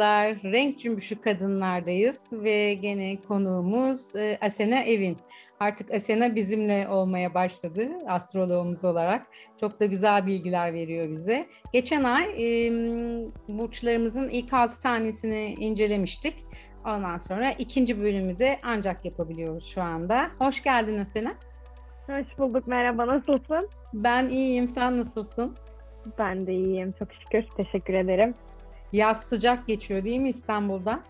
Merhabalar, Renk Cümbüşü Kadınlar'dayız ve gene konuğumuz e, Asena Evin. Artık Asena bizimle olmaya başladı astroloğumuz olarak. Çok da güzel bilgiler veriyor bize. Geçen ay e, burçlarımızın ilk altı tanesini incelemiştik. Ondan sonra ikinci bölümü de ancak yapabiliyoruz şu anda. Hoş geldin Asena. Hoş bulduk. Merhaba. Nasılsın? Ben iyiyim. Sen nasılsın? Ben de iyiyim. Çok şükür. Teşekkür ederim. Yaz sıcak geçiyor değil mi İstanbul'da?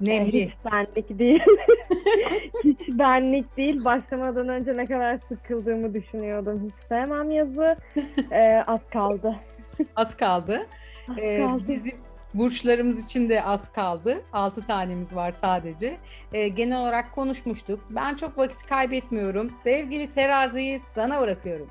Nemli. Hiç benlik değil. Hiç benlik değil. Başlamadan önce ne kadar sıkıldığımı düşünüyordum. Hiç sevmem yazı. Ee, az kaldı. Az kaldı. Az Ee, kaldı. bizim burçlarımız için de az kaldı. 6 tanemiz var sadece. Ee, genel olarak konuşmuştuk. Ben çok vakit kaybetmiyorum. Sevgili teraziyi sana bırakıyorum.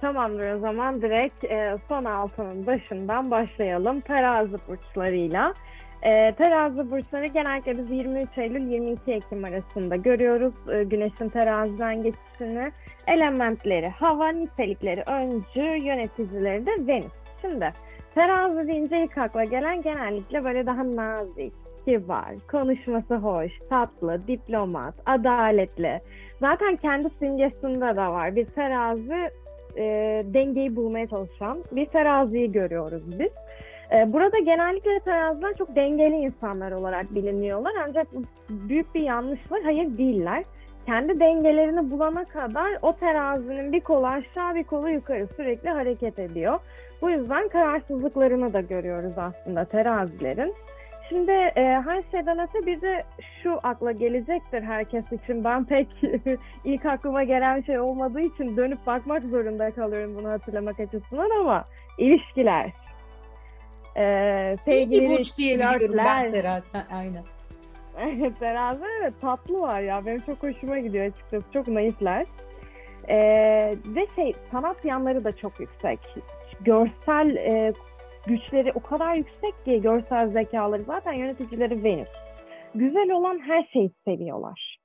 Tamamdır o zaman direkt e, son altının başından başlayalım. Terazi burçlarıyla. E, terazi burçları genellikle biz 23 Eylül 22 Ekim arasında görüyoruz e, Güneş'in teraziden geçişini. Elementleri hava, nitelikleri öncü, yöneticileri de Venüs. Şimdi terazi deyince ilk akla gelen genellikle böyle daha nazik, kibar, konuşması hoş, tatlı, diplomat, adaletli. Zaten kendi simgesinde de var. Bir terazi e, dengeyi bulmaya çalışan bir teraziyi görüyoruz biz. E, burada genellikle teraziler çok dengeli insanlar olarak biliniyorlar ancak büyük bir yanlış var. Hayır değiller. Kendi dengelerini bulana kadar o terazinin bir kolu aşağı bir kolu yukarı sürekli hareket ediyor. Bu yüzden kararsızlıklarını da görüyoruz aslında terazilerin. Şimdi e, her şeyden öte bir de şu akla gelecektir herkes için. Ben pek ilk aklıma gelen şey olmadığı için dönüp bakmak zorunda kalıyorum bunu hatırlamak açısından ama ilişkiler. E, İyi sevgili burç diye biliyorum ben Aynen. Terazi evet tatlı var ya. Benim çok hoşuma gidiyor açıkçası. Çok naifler. Ee, ve şey sanat yanları da çok yüksek. Görsel e, güçleri o kadar yüksek ki görsel zekaları zaten yöneticileri Venüs. Güzel olan her şeyi seviyorlar.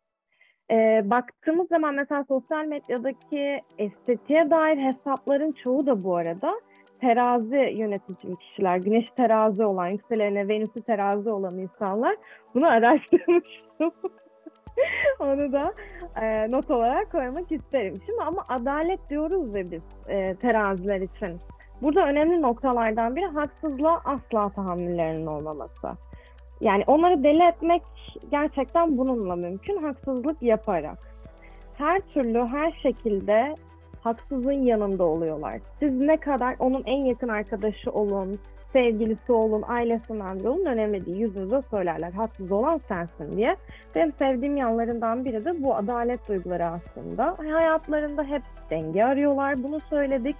Ee, baktığımız zaman mesela sosyal medyadaki estetiğe dair hesapların çoğu da bu arada terazi yönetici kişiler, güneş terazi olan, yükselenine Venüs'ü terazi olan insanlar bunu araştırmıştım. Onu da e, not olarak koymak isterim. Şimdi ama adalet diyoruz ya biz e, teraziler için. Burada önemli noktalardan biri haksızlığa asla tahammüllerinin olmaması. Yani onları deli etmek gerçekten bununla mümkün. Haksızlık yaparak. Her türlü, her şekilde haksızın yanında oluyorlar. Siz ne kadar onun en yakın arkadaşı olun, sevgilisi olun, ailesinden biri olun önemli değil. Yüzünüze söylerler haksız olan sensin diye. Benim sevdiğim yanlarından biri de bu adalet duyguları aslında. Hayatlarında hep denge arıyorlar, bunu söyledik.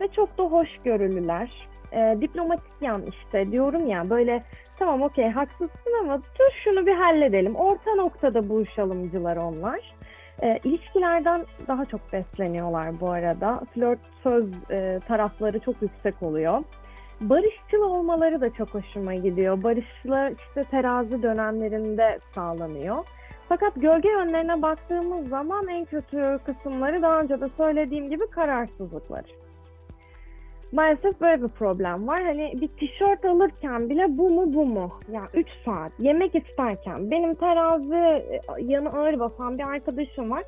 Ve çok da hoşgörülüler. Ee, diplomatik yan işte diyorum ya böyle tamam okey haksızsın ama dur şunu bir halledelim. Orta noktada buluşalımcılar onlar. E, ilişkilerden daha çok besleniyorlar bu arada. Flört söz e, tarafları çok yüksek oluyor. Barışçıl olmaları da çok hoşuma gidiyor. Barışçılar işte terazi dönemlerinde sağlanıyor. Fakat gölge yönlerine baktığımız zaman en kötü kısımları daha önce de söylediğim gibi kararsızlıklar. Maalesef böyle bir problem var. Hani bir tişört alırken bile bu mu bu mu? Ya 3 saat yemek isterken benim terazi e, yanı ağır basan bir arkadaşım var.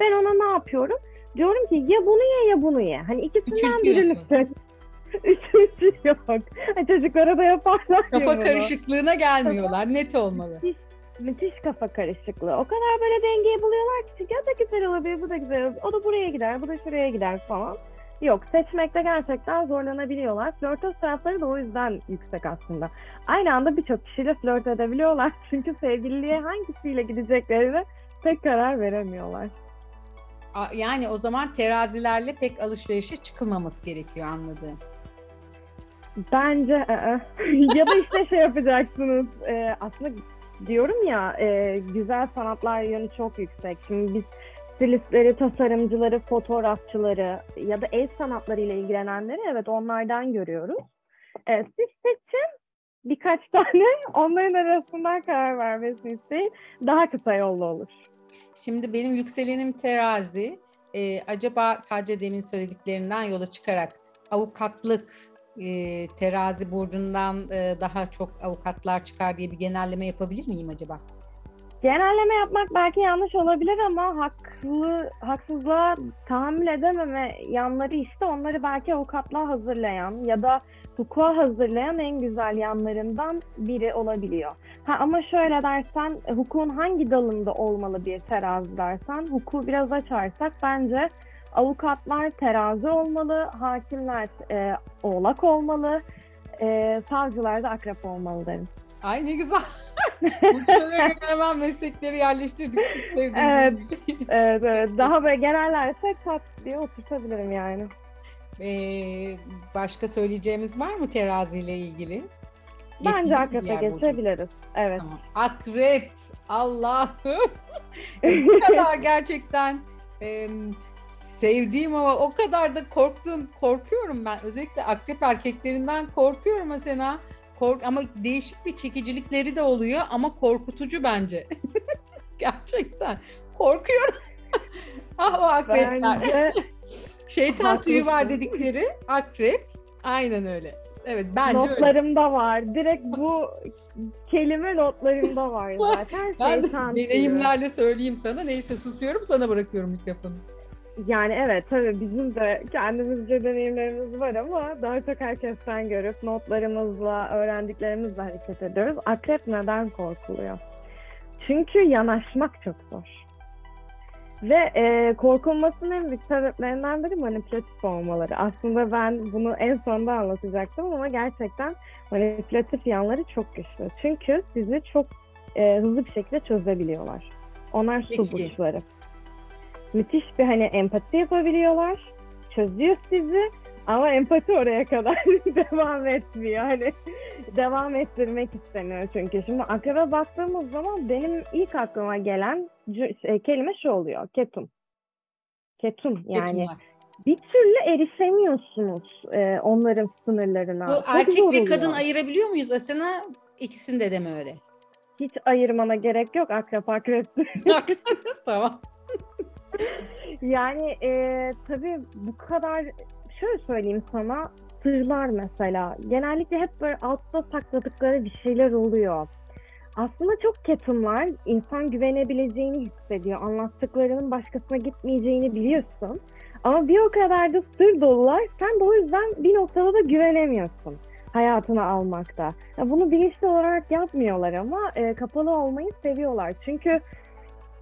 Ben ona ne yapıyorum? Diyorum ki ya bunu ye ya bunu ye. Hani ikisinden birini seç. Üçüncü yok. Çocuklara da yaparlar ya Kafa karışıklığına gelmiyorlar. Net olmalı. Müthiş kafa karışıklığı. O kadar böyle dengeyi buluyorlar ki ya da güzel olabilir, bu da güzel olabilir. O da buraya gider, bu da şuraya gider falan. Yok, seçmekte gerçekten zorlanabiliyorlar. Flörtöz tarafları da o yüzden yüksek aslında. Aynı anda birçok kişiyle flört edebiliyorlar. Çünkü sevgililiğe hangisiyle gideceklerine tek karar veremiyorlar. Yani o zaman terazilerle pek alışverişe çıkılmaması gerekiyor anladığım. Bence ı-ı. ya da işte şey yapacaksınız. Ee, aslında diyorum ya e, güzel sanatlar yönü çok yüksek. Şimdi biz stilistleri, tasarımcıları, fotoğrafçıları ya da el sanatları ile ilgilenenleri evet onlardan görüyoruz. Ee, siz seçin birkaç tane onların arasından karar vermesini isteyin. Daha kısa yollu olur. Şimdi benim yükselenim terazi. Ee, acaba sadece demin söylediklerinden yola çıkarak avukatlık e, terazi burcundan e, daha çok avukatlar çıkar diye bir genelleme yapabilir miyim acaba? Genelleme yapmak belki yanlış olabilir ama haklı, haksızlığa tahammül edememe yanları işte onları belki avukatlığa hazırlayan ya da hukuka hazırlayan en güzel yanlarından biri olabiliyor. Ha, ama şöyle dersen hukukun hangi dalında olmalı bir terazi dersen hukuku biraz açarsak bence avukatlar terazi olmalı, hakimler e, oğlak olmalı, e, savcılar da akrep olmalı derim. Ay ne güzel. Burçlara hemen meslekleri yerleştirdik. Çok sevdim. Evet. Evet, evet. Daha böyle genellersek tat diye oturtabilirim yani. Ee, başka söyleyeceğimiz var mı teraziyle ilgili? Bence akrepe geçebiliriz. Evet. Tamam. Akrep. Allah'ım. bu kadar gerçekten em, sevdiğim ama o kadar da korktuğum, korkuyorum ben. Özellikle akrep erkeklerinden korkuyorum Asena. Kork ama değişik bir çekicilikleri de oluyor ama korkutucu bence. gerçekten korkuyorum. ah o akrepler. Bence Şeytan tüyü var Haklısın. dedikleri akrep. Aynen öyle. Evet bence öyle. notlarımda var. Direkt bu kelime notlarımda var zaten. Ben de deneyimlerle söyleyeyim sana. Neyse susuyorum sana bırakıyorum mikrofonu. Yani evet tabii bizim de kendimizce deneyimlerimiz var ama daha çok herkesten görüp notlarımızla, öğrendiklerimizle hareket ediyoruz. Akrep neden korkuluyor? Çünkü yanaşmak çok zor. Ve e, korkulmasının en büyük sebeplerinden biri manipülatif olmaları. Aslında ben bunu en sonda anlatacaktım ama gerçekten manipülatif yanları çok güçlü. Çünkü sizi çok e, hızlı bir şekilde çözebiliyorlar. Onlar su burçları. Müthiş bir hani empati yapabiliyorlar. Çözüyor sizi ama empati oraya kadar devam etmiyor. Hani devam ettirmek istemiyor çünkü. Şimdi akrebe baktığımız zaman benim ilk aklıma gelen şey, kelime şu oluyor. Ketum. Ketum yani. Ketumlar. Bir türlü erişemiyorsunuz e, onların sınırlarına. Bu Çok erkek ve kadın ayırabiliyor muyuz Asena? İkisinde de mi öyle? Hiç ayırmana gerek yok akrep akrep. tamam. Yani e, tabii bu kadar şöyle söyleyeyim sana sırlar mesela genellikle hep böyle altta sakladıkları bir şeyler oluyor. Aslında çok ketumlar insan güvenebileceğini hissediyor. Anlattıklarının başkasına gitmeyeceğini biliyorsun. Ama bir o kadar da sır dolular. Sen de o yüzden bir noktada da güvenemiyorsun hayatına almakta. Ya bunu bilinçli olarak yapmıyorlar ama e, kapalı olmayı seviyorlar. Çünkü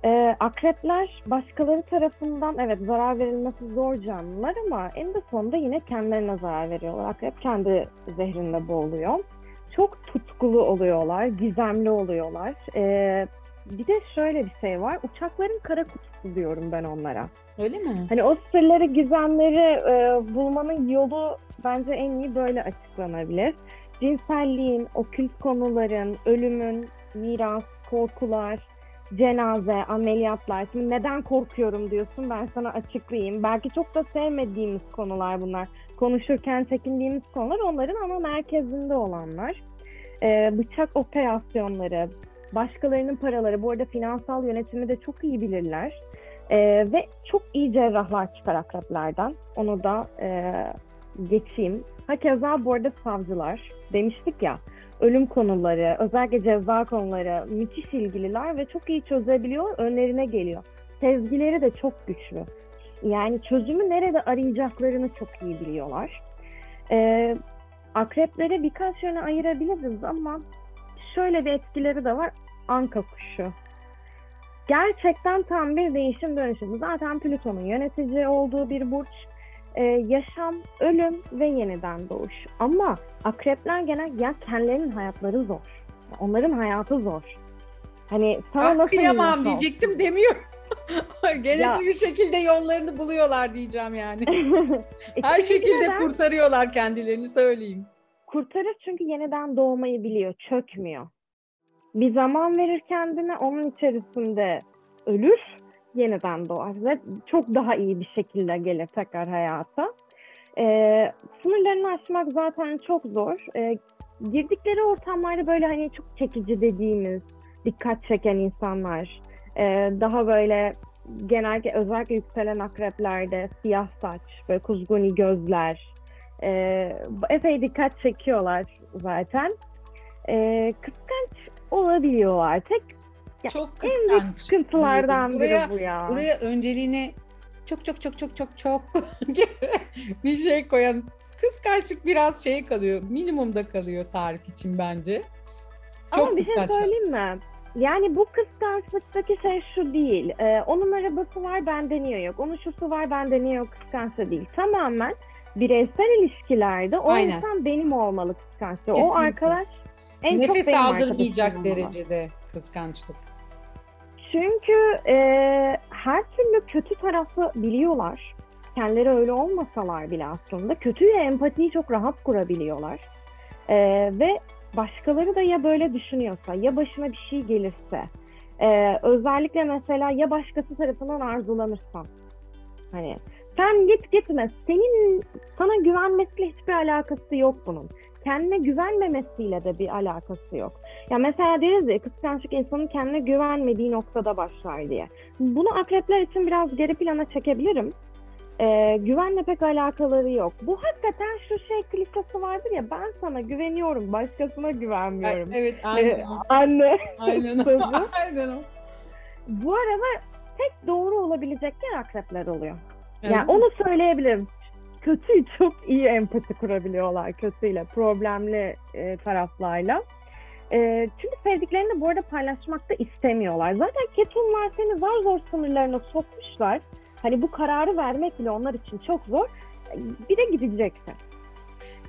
ee, akrepler başkaları tarafından evet zarar verilmesi zor canlılar ama en de sonunda yine kendilerine zarar veriyorlar. Akrep kendi zehrinde boğuluyor. Çok tutkulu oluyorlar, gizemli oluyorlar. Ee, bir de şöyle bir şey var, uçakların kara kutusu diyorum ben onlara. Öyle mi? Hani o sırları, gizemleri e, bulmanın yolu bence en iyi böyle açıklanabilir. Cinselliğin, okült konuların, ölümün, miras, korkular, cenaze, ameliyatlar. Şimdi neden korkuyorum diyorsun ben sana açıklayayım. Belki çok da sevmediğimiz konular bunlar. Konuşurken çekindiğimiz konular onların ama merkezinde olanlar. Ee, bıçak operasyonları, başkalarının paraları. Bu arada finansal yönetimi de çok iyi bilirler. Ee, ve çok iyi cerrahlar çıkar akreplerden. Onu da e, geçeyim. Hakeza bu arada savcılar. Demiştik ya ölüm konuları, özellikle ceza konuları müthiş ilgililer ve çok iyi çözebiliyor, önlerine geliyor. Sezgileri de çok güçlü. Yani çözümü nerede arayacaklarını çok iyi biliyorlar. Ee, akrepleri birkaç yöne ayırabiliriz ama şöyle bir etkileri de var. Anka kuşu. Gerçekten tam bir değişim dönüşüm. Zaten Plüton'un yönetici olduğu bir burç. Ee, yaşam, ölüm ve yeniden doğuş. Ama akrepler genel ya kendilerinin hayatları zor. Onların hayatı zor. Hani sana Ah, nasıl kıyamam diyecektim demiyor. Gene Ya. bir şekilde yollarını buluyorlar diyeceğim yani. E Her şekilde neden? kurtarıyorlar kendilerini söyleyeyim. Kurtarır çünkü yeniden doğmayı biliyor, çökmüyor. Bir zaman verir kendine, onun içerisinde ölür, yeniden doğar ve çok daha iyi bir şekilde gelir tekrar hayata. Ee, sınırlarını aşmak zaten çok zor. Ee, girdikleri ortamlarda böyle hani çok çekici dediğimiz, dikkat çeken insanlar, ee, daha böyle genellikle özellikle yükselen akreplerde siyah saç, böyle kuzguni gözler, Ee, epey dikkat çekiyorlar zaten. Ee, kıskanç olabiliyorlar. Tek Ya, Çok en büyük kıskanç. sıkıntılardan Buraya- biri bu ya. Buraya önceliğine çok çok çok çok çok çok bir şey koyan kıskançlık biraz şey kalıyor. Minimumda kalıyor Tarık için bence. Çok Ama bir şey kıskanç. söyleyeyim mi? Yani bu kıskançlıktaki şey şu değil. Ee, onun arabası var bende niye yok? Onun şusu var bende niye yok? Kıskanç da değil. Tamamen bireysel ilişkilerde o Aynen. insan benim olmalı kıskançlığı. O Kesinlikle. arkadaş en çok Nefes benim aldırmayacak derecede kıskançlık. Çünkü e, her türlü kötü tarafı biliyorlar. Kendileri öyle olmasalar bile aslında kötüye empatiyi çok rahat kurabiliyorlar. E, ve başkaları da ya böyle düşünüyorsa ya başına bir şey gelirse e, özellikle mesela ya başkası tarafından arzulanırsan hani sen git gitme senin sana güvenmesiyle hiçbir alakası yok bunun. Kendine güvenmemesiyle de bir alakası yok. Ya mesela deriz ya kıskançlık insanın kendine güvenmediği noktada başlar diye. Bunu akrepler için biraz geri plana çekebilirim. Ee, güvenle pek alakaları yok. Bu hakikaten şu şey klişesi vardır ya ben sana güveniyorum başkasına güvenmiyorum. Evet Ee, aynen. o. anne Aynen. Aynen bu arada tek doğru olabilecekler akrepler oluyor. Evet. Yani onu söyleyebilirim. Kötüyü çok iyi empati kurabiliyorlar kötüyle, problemli e, taraflarla. E, çünkü sevdiklerini bu arada paylaşmak da istemiyorlar. Zaten ketumlar seni zar zor sınırlarına sokmuşlar. Hani bu kararı vermek bile onlar için çok zor. Bir de gideceksin.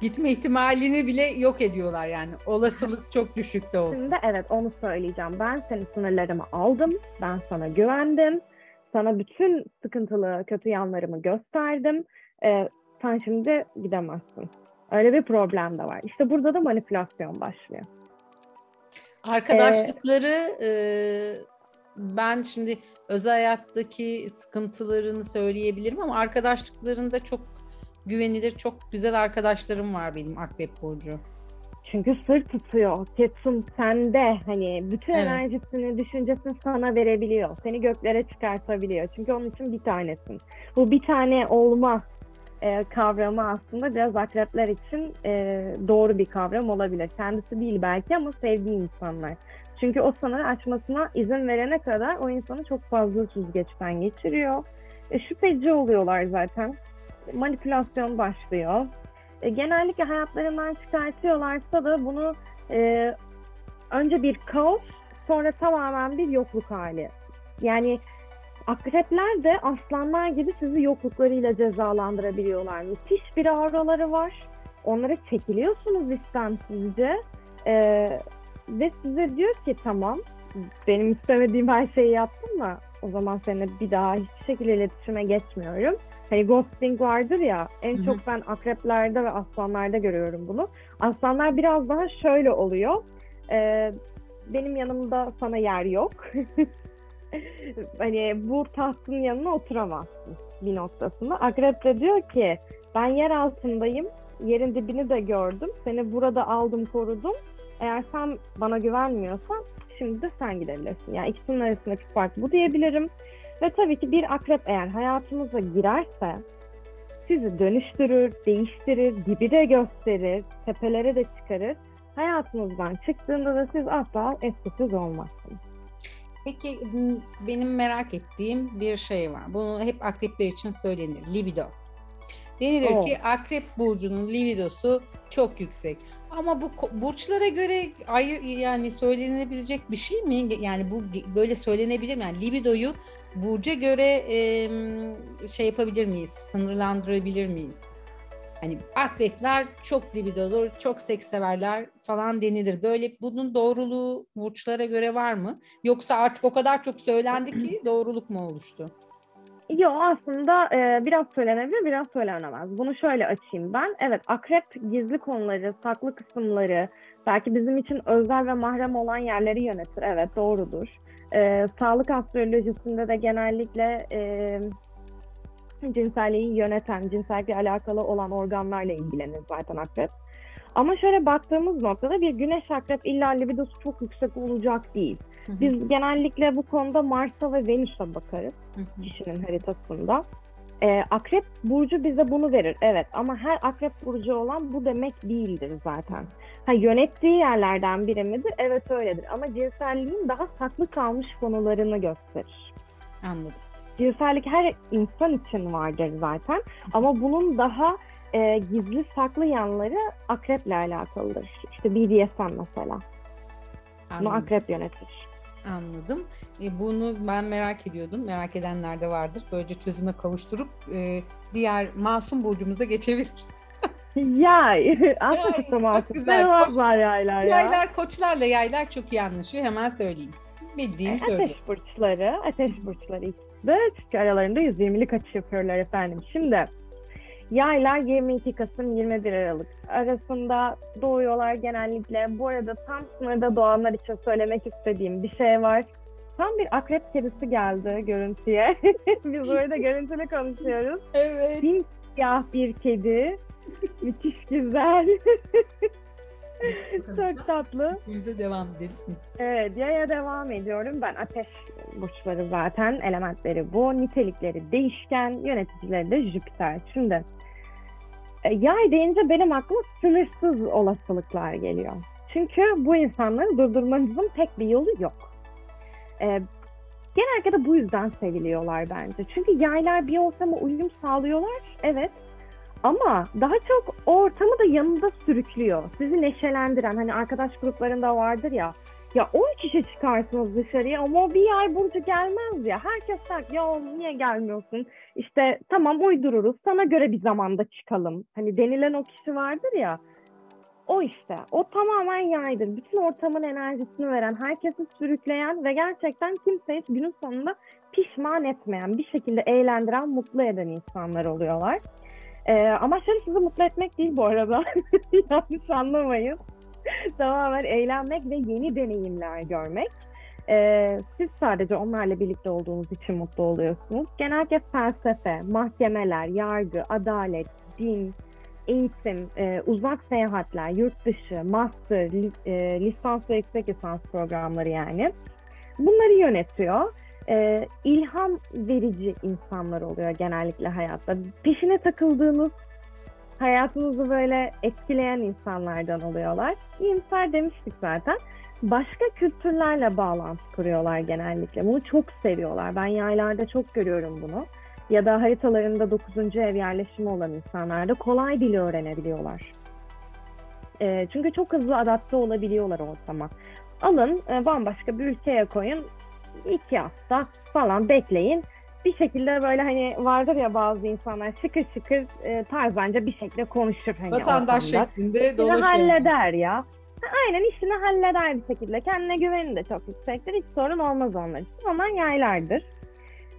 Gitme ihtimalini bile yok ediyorlar yani. Olasılık çok düşükte olsun. Şimdi evet onu söyleyeceğim. Ben senin sınırlarımı aldım. Ben sana güvendim. Sana bütün sıkıntılı, kötü yanlarımı gösterdim. Ee, sen şimdi gidemezsin. Öyle bir problem de var. İşte burada da manipülasyon başlıyor. Arkadaşlıkları e, ben şimdi özel hayattaki sıkıntılarını söyleyebilirim ama arkadaşlıklarında çok güvenilir, çok güzel arkadaşlarım var benim Akrep Burcu. Çünkü sır tutuyor. Ketum sende. Hani bütün Evet. enerjisini, düşüncesini sana verebiliyor. Seni göklere çıkartabiliyor. Çünkü onun için bir tanesin. Bu bir tane olma e, kavramı aslında biraz akrepler için e, doğru bir kavram olabilir. Kendisi değil belki ama sevdiği insanlar. Çünkü o sınırı açmasına izin verene kadar o insanı çok fazla süzgeçten geçiriyor. E, şüpheci oluyorlar zaten. Manipülasyon başlıyor. E, genellikle hayatlarından çıkartıyorlarsa da bunu önce bir kaos sonra tamamen bir yokluk hali. Yani akrepler de aslanlar gibi sizi yokluklarıyla cezalandırabiliyorlar. Müthiş bir auraları var. Onlara çekiliyorsunuz istemsizce. E, ve size diyor ki tamam benim istemediğim her şeyi yaptın da o zaman seninle bir daha hiçbir şekilde iletişime geçmiyorum. Hani ghosting vardır ya en Hı hı. çok ben akreplerde ve aslanlarda görüyorum bunu. Aslanlar biraz daha şöyle oluyor. Ee, benim yanımda sana yer yok. hani bu tahtın yanına oturamazsın bir noktasında. Akrep de diyor ki ben yer altındayım. Yerin dibini de gördüm. Seni burada aldım korudum. Eğer sen bana güvenmiyorsan şimdi de sen gidebilirsin. Yani ikisinin arasındaki fark bu diyebilirim. Ve tabii ki bir akrep eğer hayatımıza girerse sizi dönüştürür, değiştirir, dibi de gösterir, tepelere de çıkarır. Hayatınızdan çıktığında da siz asla eskisiz olmazsınız. Peki benim merak ettiğim bir şey var. Bunu hep akrepler için söylenir. Libido. Denilir Oo. ki akrep burcunun libidosu çok yüksek. Ama bu burçlara göre ayrı yani söylenebilecek bir şey mi? Yani bu böyle söylenebilir mi? Yani libidoyu burca göre em, şey yapabilir miyiz? Sınırlandırabilir miyiz? Hani akrepler çok libidolu, çok seks severler falan denilir. Böyle bunun doğruluğu burçlara göre var mı? Yoksa artık o kadar çok söylendi ki doğruluk mu oluştu? Yok aslında e, biraz söylenebilir, biraz söylenemez. Bunu şöyle açayım ben. Evet, akrep gizli konuları, saklı kısımları, belki bizim için özel ve mahrem olan yerleri yönetir. Evet, doğrudur. E, sağlık astrolojisinde de genellikle e, cinselliği yöneten, cinsellikle alakalı olan organlarla ilgilenir zaten akrep. Ama şöyle baktığımız noktada bir güneş akrep illa libidosu çok yüksek olacak değil. Hı hı, Biz genellikle bu konuda Mars'a ve Venüs'e bakarız hı hı. kişinin haritasında. Ee, akrep burcu bize bunu verir. Evet ama her akrep burcu olan bu demek değildir zaten. Ha, yönettiği yerlerden biri midir? Evet öyledir. Ama cinselliğin daha saklı kalmış konularını gösterir. Anladım. Cinsellik her insan için vardır zaten. Ama bunun daha e, gizli saklı yanları akreple alakalıdır. İşte BDSM mesela. Bunu Anladım. akrep yönetir. Anladım. E, bunu ben merak ediyordum. Merak edenler de vardır. Böylece çözüme kavuşturup e, diğer masum burcumuza geçebiliriz. Yay. Aslında çok mantıklı. güzel. var yaylar ya. Yaylar koçlarla yaylar çok iyi anlaşıyor. Hemen söyleyeyim. Bildiğim E, söylüyorum. Ateş burçları, ateş burçları ikisi de çünkü aralarında 120'lik açı yapıyorlar efendim. Şimdi yaylar 22 Kasım 21 Aralık arasında doğuyorlar genellikle. Bu arada tam sınırda doğanlar için söylemek istediğim bir şey var. Tam bir akrep kedisi geldi görüntüye. Biz burada görüntülü konuşuyoruz. Evet. Siyah bir kedi. Müthiş güzel. Çok tatlı. Bize devam edelim. Evet, yaya devam ediyorum. Ben ateş burçları zaten, elementleri bu. Nitelikleri değişken, yöneticileri de Jüpiter. Şimdi e, yay deyince benim aklıma sınırsız olasılıklar geliyor. Çünkü bu insanları durdurmanızın pek bir yolu yok. E, genellikle de bu yüzden seviliyorlar bence. Çünkü yaylar bir ortama uyum sağlıyorlar, evet. Ama daha çok o ortamı da yanında sürüklüyor. Sizi neşelendiren, hani arkadaş gruplarında vardır ya, ya 10 kişi çıkarsınız dışarıya ama bir yay burcu gelmez ya. Herkes der ya niye gelmiyorsun? İşte tamam uydururuz, sana göre bir zamanda çıkalım. Hani denilen o kişi vardır ya, o işte. O tamamen yaydır. Bütün ortamın enerjisini veren, herkesi sürükleyen ve gerçekten kimseyi günün sonunda pişman etmeyen, bir şekilde eğlendiren, mutlu eden insanlar oluyorlar. Ee, ama şöyle sizi mutlu etmek değil bu arada. Yanlış anlamayın. Tamamen eğlenmek ve yeni deneyimler görmek. Ee, siz sadece onlarla birlikte olduğunuz için mutlu oluyorsunuz. Genellikle felsefe, mahkemeler, yargı, adalet, din, eğitim, e, uzak seyahatler, yurt dışı, master, li, e, lisans ve yüksek lisans programları yani. Bunları yönetiyor. E, ilham verici insanlar oluyor genellikle hayatta. Peşine takıldığınız, hayatınızı böyle etkileyen insanlardan oluyorlar. İyimser demiştik zaten. Başka kültürlerle bağlantı kuruyorlar genellikle. Bunu çok seviyorlar. Ben yaylarda çok görüyorum bunu. Ya da haritalarında 9. ev yerleşimi olan insanlarda kolay dili öğrenebiliyorlar. E, çünkü çok hızlı adapte olabiliyorlar ortama. Alın e, bambaşka bir ülkeye koyun. İki hafta falan bekleyin. Bir şekilde böyle hani vardır ya bazı insanlar şıkır şıkır e, tarzanca bir şekilde konuşur. Hani Vatandaş ortamda. şeklinde dolaşıyor. halleder ya. Ha, Aynen işini halleder bir şekilde. Kendine güveni de çok yüksektir. Hiç sorun olmaz onlar için. Onlar yaylardır.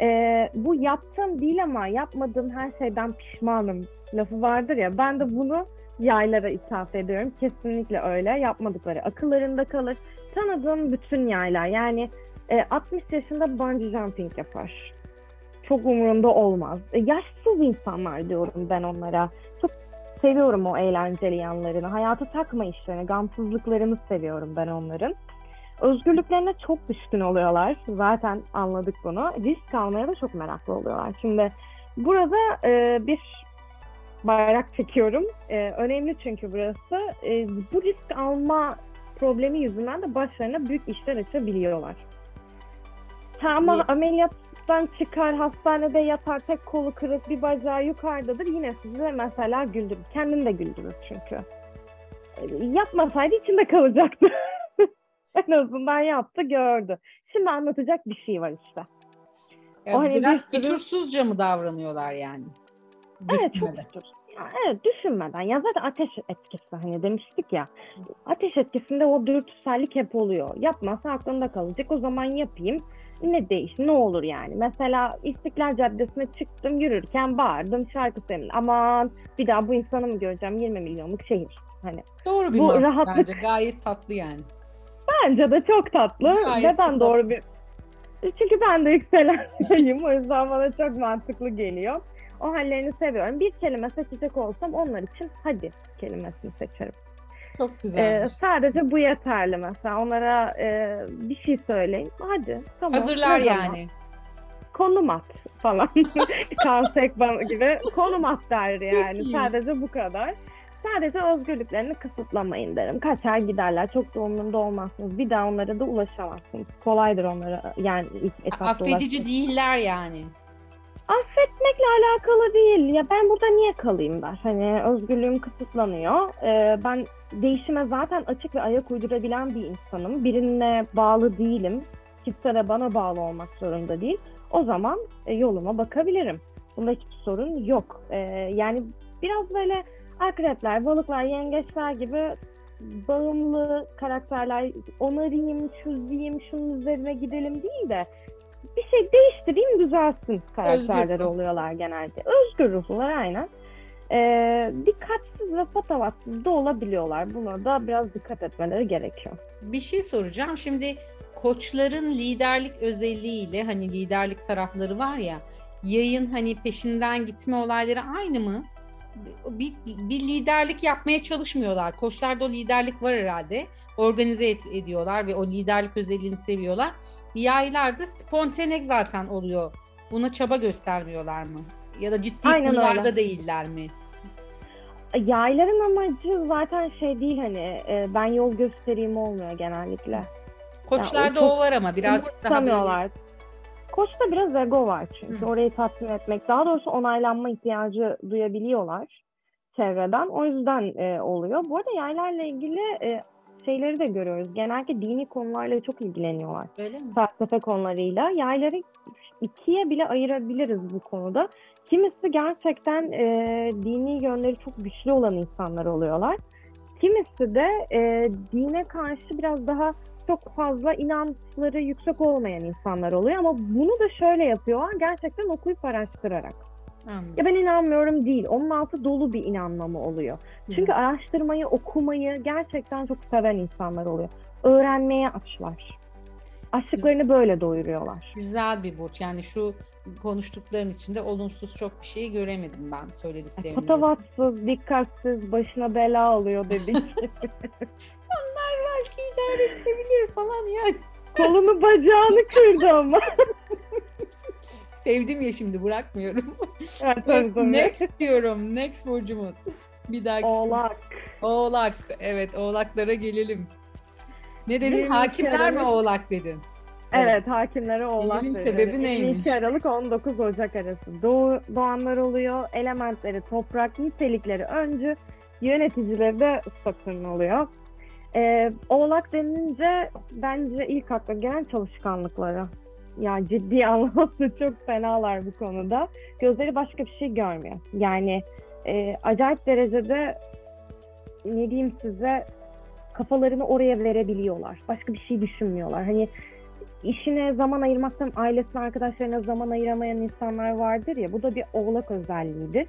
Ee, bu yaptığım değil ama yapmadığım her şeyden pişmanım lafı vardır ya. Ben de bunu yaylara ithaf ediyorum. Kesinlikle öyle. Yapmadıkları akıllarında kalır. Tanıdığım bütün yaylar yani e, 60 yaşında bungee jumping yapar. Çok umurunda olmaz. E, yaşsız insanlar diyorum ben onlara. Çok seviyorum o eğlenceli yanlarını. Hayatı takma işlerini, gamsızlıklarını seviyorum ben onların. Özgürlüklerine çok düşkün oluyorlar. Zaten anladık bunu. Risk almaya da çok meraklı oluyorlar. Şimdi burada e, bir bayrak çekiyorum. E, önemli çünkü burası. E, bu risk alma problemi yüzünden de başlarına büyük işler açabiliyorlar. Ha, ama ameliyattan çıkar, hastanede yatar, tek kolu kırık, bir bacağı yukarıdadır. Yine sizi mesela güldürür. Kendini de güldürür çünkü. E, Yapmasaydı içinde kalacaktı. en azından yaptı, gördü. Şimdi anlatacak bir şey var işte. Yani O hani biraz bir sürü- fütursuzca mı davranıyorlar yani? Evet çok. Ya, evet düşünmeden. Ya zaten ateş etkisi hani demiştik ya. Ateş etkisinde o dürtüsellik hep oluyor. Yapmasa aklında kalacak. O zaman yapayım. Ne değiş, ne olur yani. Mesela İstiklal Caddesi'ne çıktım, yürürken bağırdım, şarkı söyledim. Aman bir daha bu insanı mı göreceğim? 20 milyonluk şehir. Hani Doğru bir Bu mantık rahatlık- bence. Gayet tatlı yani. bence de çok tatlı. Gayet Neden tatlı. doğru bir... Çünkü ben de yükselenseyim. o yüzden bana çok mantıklı geliyor. O hallerini seviyorum. Bir kelime seçecek olsam onlar için hadi kelimesini seçerim. Çok Ee, güzel. sadece bu yeterli mesela. Onlara e, bir şey söyleyin. Hadi tamam. Hazırlar yani. konum at falan. Carl Sagan gibi konum at der yani. Sadece bu kadar. Sadece özgürlüklerini kısıtlamayın derim. Kaçar giderler. Çok da umurunda olmazsınız. Bir daha onlara da ulaşamazsınız. Kolaydır onlara yani ilk etapta Affedici ulaşmak. değiller yani. Affetmekle alakalı değil. Ya ben burada niye kalayım der. Hani özgürlüğüm kısıtlanıyor. Ee, ben değişime zaten açık ve ayak uydurabilen bir insanım. Birine bağlı değilim. Kimse de bana bağlı olmak zorunda değil. O zaman e, yoluma bakabilirim. Bunda hiçbir sorun yok. Ee, yani biraz böyle akrepler, balıklar, yengeçler gibi bağımlı karakterler onarayım, çözeyim, şunun üzerine gidelim değil de bir şey değiştireyim düzelsin karakterleri oluyorlar genelde. Özgür ruhlular aynen. Ee, dikkatsiz ve patavatsız da olabiliyorlar. Buna da biraz dikkat etmeleri gerekiyor. Bir şey soracağım. Şimdi koçların liderlik özelliğiyle hani liderlik tarafları var ya yayın hani peşinden gitme olayları aynı mı? Bir, bir liderlik yapmaya çalışmıyorlar. Koçlarda o liderlik var herhalde. Organize et- ediyorlar ve o liderlik özelliğini seviyorlar. Yaylar da spontanek zaten oluyor. Buna çaba göstermiyorlar mı? Ya da ciddi Aynen konularda öyle. değiller mi? Yayların amacı zaten şey değil hani e, ben yol göstereyim olmuyor genellikle. Koçlarda çok o var ama birazcık daha böyle. Koçta biraz ego var çünkü. Hı. Orayı tatmin etmek. Daha doğrusu onaylanma ihtiyacı duyabiliyorlar çevreden. O yüzden e, oluyor. Bu arada yaylarla ilgili e, şeyleri de görüyoruz. Genellikle dini konularla çok ilgileniyorlar. öyle mi? felsefe konularıyla. Yayları ikiye bile ayırabiliriz bu konuda. Kimisi gerçekten e, dini yönleri çok güçlü olan insanlar oluyorlar. Kimisi de e, dine karşı biraz daha çok fazla inançları yüksek olmayan insanlar oluyor. Ama bunu da şöyle yapıyorlar. Gerçekten okuyup araştırarak. Anladım. Ya ben inanmıyorum değil. Onun altı dolu bir inanmamı oluyor. Çünkü araştırmayı, okumayı gerçekten çok seven insanlar oluyor. Öğrenmeye açlar. Açlıklarını böyle doyuruyorlar. Güzel bir burç. Yani şu konuştukların içinde olumsuz çok bir şey göremedim ben söylediklerinde. Patavatsız, dikkatsiz, başına bela oluyor dedik. Belki idare edebilir falan yani. Kolunu bacağını kırdı ama. Sevdim ya şimdi bırakmıyorum. evet. Next diyorum. Next burcumuz. Bir dahaki. Oğlak. Oğlak. Evet oğlaklara gelelim. Ne dedin? Hakimler mi Aralık. oğlak dedin? Evet, hakimlere oğlak Gelelim, sebebi 22 neymiş? Aralık 19 Ocak arası. Doğu, doğanlar oluyor. Elementleri toprak, nitelikleri öncü. Yöneticileri de Satürn oluyor. Ee, oğlak denince bence ilk akla gelen çalışkanlıkları. Yani ciddi anlamda çok fenalar bu konuda. Gözleri başka bir şey görmüyor. Yani e, acayip derecede ne diyeyim size kafalarını oraya verebiliyorlar. Başka bir şey düşünmüyorlar. Hani işine zaman ayırmaktan ailesine, arkadaşlarına zaman ayıramayan insanlar vardır ya. Bu da bir oğlak özelliğidir.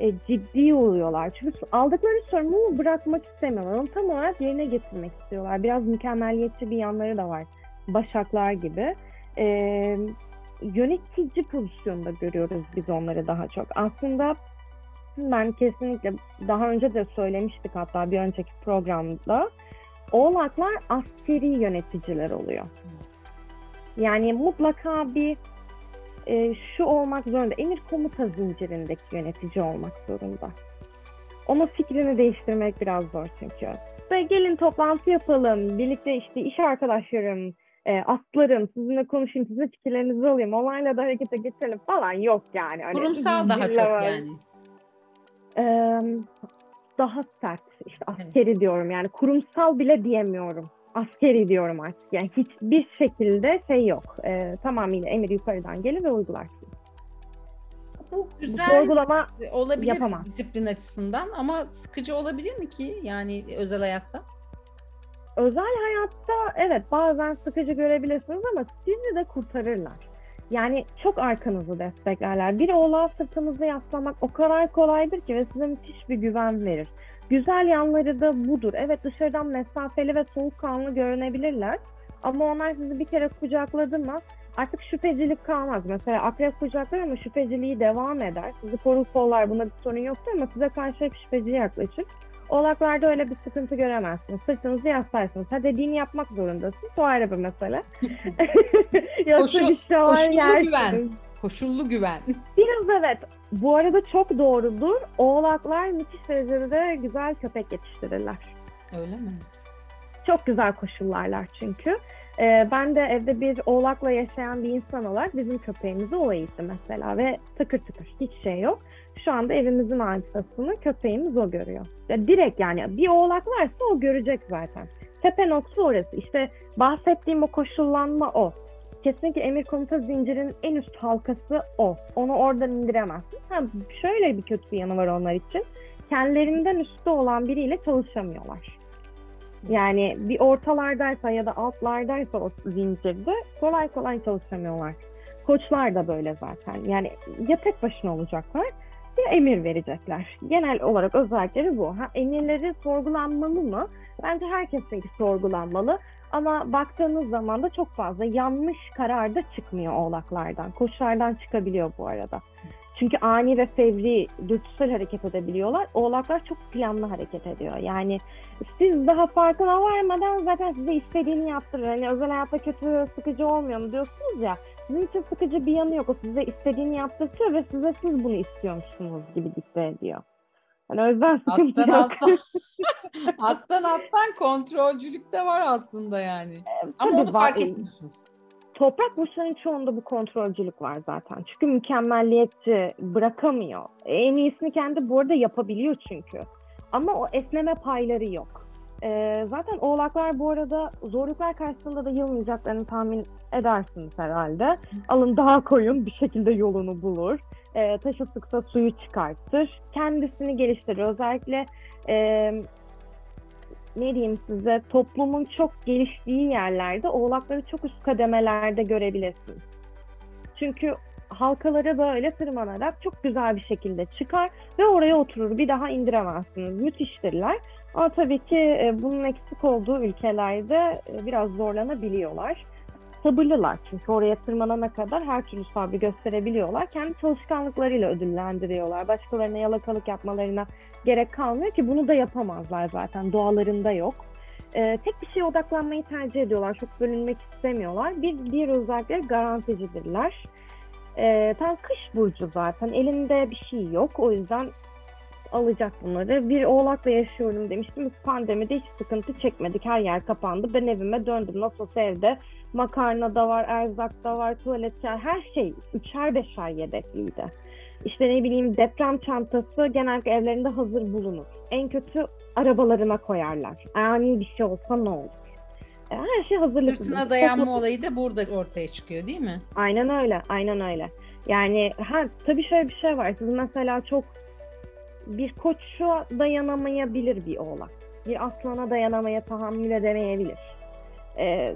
E, ciddi oluyorlar. Çünkü aldıkları sorumluluğu bırakmak istemiyorlar. Onu tam olarak yerine getirmek istiyorlar. Biraz mükemmeliyetçi bir yanları da var. Başaklar gibi. E, yönetici pozisyonda görüyoruz biz onları daha çok. Aslında ben kesinlikle daha önce de söylemiştik hatta bir önceki programda. Oğlaklar askeri yöneticiler oluyor. Yani mutlaka bir e, şu olmak zorunda. Emir komuta zincirindeki yönetici olmak zorunda. Onun fikrini değiştirmek biraz zor çünkü. Ve gelin toplantı yapalım. Birlikte işte iş arkadaşlarım, e, aslarım, sizinle konuşayım, sizin fikirlerinizi alayım, onlarla da harekete geçelim falan yok yani. Hani Kurumsal daha çok var. yani. Ee, daha sert işte askeri diyorum yani kurumsal bile diyemiyorum. Askeri diyorum artık yani hiçbir şekilde şey yok. Ee, tamamıyla emir yukarıdan gelir ve uygularsın. Bu Bu güzel sorgulama olabilir yapamaz. disiplin açısından ama sıkıcı olabilir mi ki yani özel hayatta? özel hayatta evet bazen sıkıcı görebilirsiniz ama sizi de kurtarırlar. Yani çok arkanızı desteklerler. Bir oğlağa sırtınızı yaslamak o kadar kolaydır ki ve size müthiş bir güven verir. Güzel yanları da budur. Evet dışarıdan mesafeli ve soğukkanlı görünebilirler. Ama onlar sizi bir kere kucakladı mı artık şüphecilik kalmaz. Mesela akrep kucaklar ama şüpheciliği devam eder. Sizi korur kollar buna bir sorun yoktur ama size karşı hep şüpheci yaklaşır. Oğlaklarda öyle bir sıkıntı göremezsiniz. Sırtınızı yaslarsınız. Ha dediğini yapmak zorundasınız. O ayrı bir mesele. Yoksa Koşul- bir koşullu yersiniz. güven. Koşullu güven. Biraz evet. Bu arada çok doğrudur. Oğlaklar müthiş derecede güzel köpek yetiştirirler. Öyle mi? Çok güzel koşullarlar çünkü. Ee, ben de evde bir oğlakla yaşayan bir insan olarak bizim köpeğimizi o eğitti mesela ve tıkır tıkır hiç şey yok. Şu anda evimizin alfasını köpeğimiz o görüyor. Ya direkt yani bir oğlak varsa o görecek zaten. Tepe nokta orası. İşte bahsettiğim o koşullanma o. Kesinlikle emir komuta zincirinin en üst halkası o. Onu oradan indiremezsin. Ha, şöyle bir kötü bir yanı var onlar için. Kendilerinden üstte olan biriyle çalışamıyorlar. Yani bir ortalardaysa ya da altlardaysa o zincirde kolay kolay çalışamıyorlar. Koçlar da böyle zaten. Yani ya tek başına olacaklar ya emir verecekler. Genel olarak özellikleri bu. Ha, emirleri sorgulanmalı mı? Bence herkesinki sorgulanmalı. Ama baktığınız zaman da çok fazla yanlış karar da çıkmıyor oğlaklardan. Koçlardan çıkabiliyor bu arada. Çünkü ani ve fevri, dürtüsel hareket edebiliyorlar. Oğlaklar çok planlı hareket ediyor. Yani siz daha farkına varmadan zaten size istediğini yaptırır. Hani özel hayatta kötü, sıkıcı olmuyor mu diyorsunuz ya. Sizin için sıkıcı bir yanı yok. O size istediğini yaptırtıyor ve size siz bunu istiyormuşsunuz gibi dikte ediyor. Hani o yüzden sıkıntı Alttan yok. alttan. alttan alttan kontrolcülük de var aslında yani. Ama Tabii onu var. fark etmiyorsunuz. Toprak burçlarının çoğunda bu kontrolcülük var zaten. Çünkü mükemmelliyetçi bırakamıyor. En iyisini kendi bu arada yapabiliyor çünkü. Ama o esneme payları yok. Ee, zaten oğlaklar bu arada zorluklar karşısında da yılmayacaklarını tahmin edersiniz herhalde. Alın daha koyun bir şekilde yolunu bulur. Ee, taşı sıksa suyu çıkartır. Kendisini geliştirir. Özellikle e, ne diyeyim size toplumun çok geliştiği yerlerde oğlakları çok üst kademelerde görebilirsiniz. Çünkü halkalara böyle tırmanarak çok güzel bir şekilde çıkar ve oraya oturur. Bir daha indiremezsiniz. Müthiştirler. Ama tabii ki e, bunun eksik olduğu ülkelerde e, biraz zorlanabiliyorlar. Sabırlılar çünkü oraya tırmanana kadar her türlü sabrı gösterebiliyorlar. Kendi çalışkanlıklarıyla ödüllendiriyorlar. Başkalarına yalakalık yapmalarına gerek kalmıyor ki bunu da yapamazlar zaten. Doğalarında yok. Ee, tek bir şeye odaklanmayı tercih ediyorlar. Çok bölünmek istemiyorlar. Bir diğer özellikleri garanticidirler. Ee, tam kış burcu zaten. Elinde bir şey yok. O yüzden alacak bunları. Bir oğlakla yaşıyorum demiştim. Biz pandemide hiç sıkıntı çekmedik. Her yer kapandı. Ben evime döndüm. Nasılsa evde makarna da var, erzak da var, tuvalet kağıdı, her şey üçer beşer yedekliydi. İşte ne bileyim deprem çantası genellikle evlerinde hazır bulunur. En kötü arabalarına koyarlar. Ani bir şey olsa ne olur? E, Her şey hazırlıklı. Sırtına dayanma olayı da burada ortaya çıkıyor değil mi? Aynen öyle, aynen öyle. Yani ha tabii şöyle bir şey var. Siz mesela çok bir koça dayanamayabilir bir oğlak. Bir aslana dayanamaya tahammül edemeyebilir. Ee,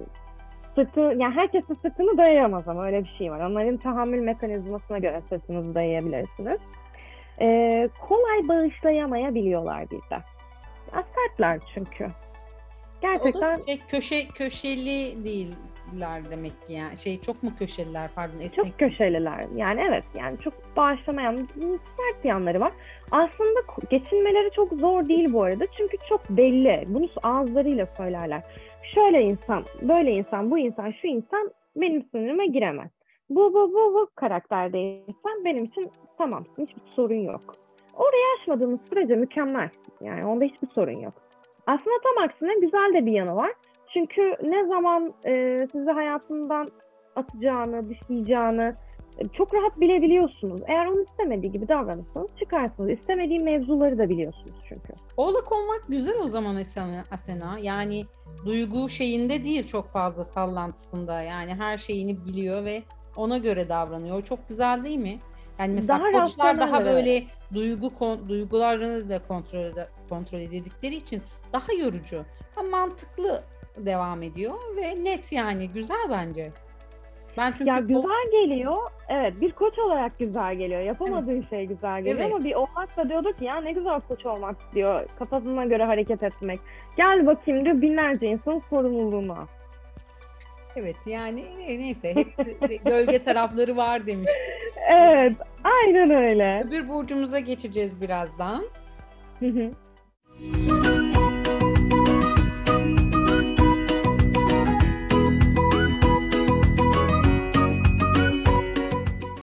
sırtı, yani herkesin sırtını dayayamaz ama öyle bir şey var. Onların tahammül mekanizmasına göre sırtınızı dayayabilirsiniz. Ee, kolay bağışlayamayabiliyorlar bir de. Ya Sertler çünkü. O Gerçekten da şey, köşe köşeli değiller demek ki yani. Şey çok mu köşeliler pardon esnek. Çok köşeliler. Yani evet yani çok bağışlamayan sert yanları var. Aslında geçinmeleri çok zor değil bu arada. Çünkü çok belli. Bunu ağızlarıyla söylerler. Şöyle insan, böyle insan, bu insan, şu insan benim sınırıma giremez. Bu, bu, bu, bu karakterdeysen benim için tamamsın. Hiçbir sorun yok. Orayı aşmadığınız sürece mükemmel. Yani onda hiçbir sorun yok. Aslında tam aksine güzel de bir yanı var. Çünkü ne zaman e, sizi hayatından atacağını, dışlayacağını e, çok rahat bilebiliyorsunuz. Eğer onu istemediği gibi davranırsanız çıkarsınız. İstemediği mevzuları da biliyorsunuz çünkü. Oğlak olmak güzel o zaman Asena. Asena. Yani duygu şeyinde değil çok fazla sallantısında. Yani her şeyini biliyor ve ona göre davranıyor. Çok güzel değil mi? Yani mesela Daha koçlar daha rasyonel, böyle duygu kon- duygularını da kontrol kontrol edildikleri için daha yorucu. Ha, mantıklı devam ediyor ve net yani güzel bence. Ben çünkü Ya o- güzel geliyor. Evet bir koç olarak güzel geliyor. Yapamadığın şey güzel geliyor Evet. ama bir oğlak da diyordur ki ya ne güzel koç olmak istiyor. Kafasına göre hareket etmek. Gel bakayım diyor binlerce insanın sorumluluğunu al. evet yani e, neyse hep gölge tarafları var demiş. Evet aynen öyle. Öbür burcumuza geçeceğiz birazdan. Hı hı.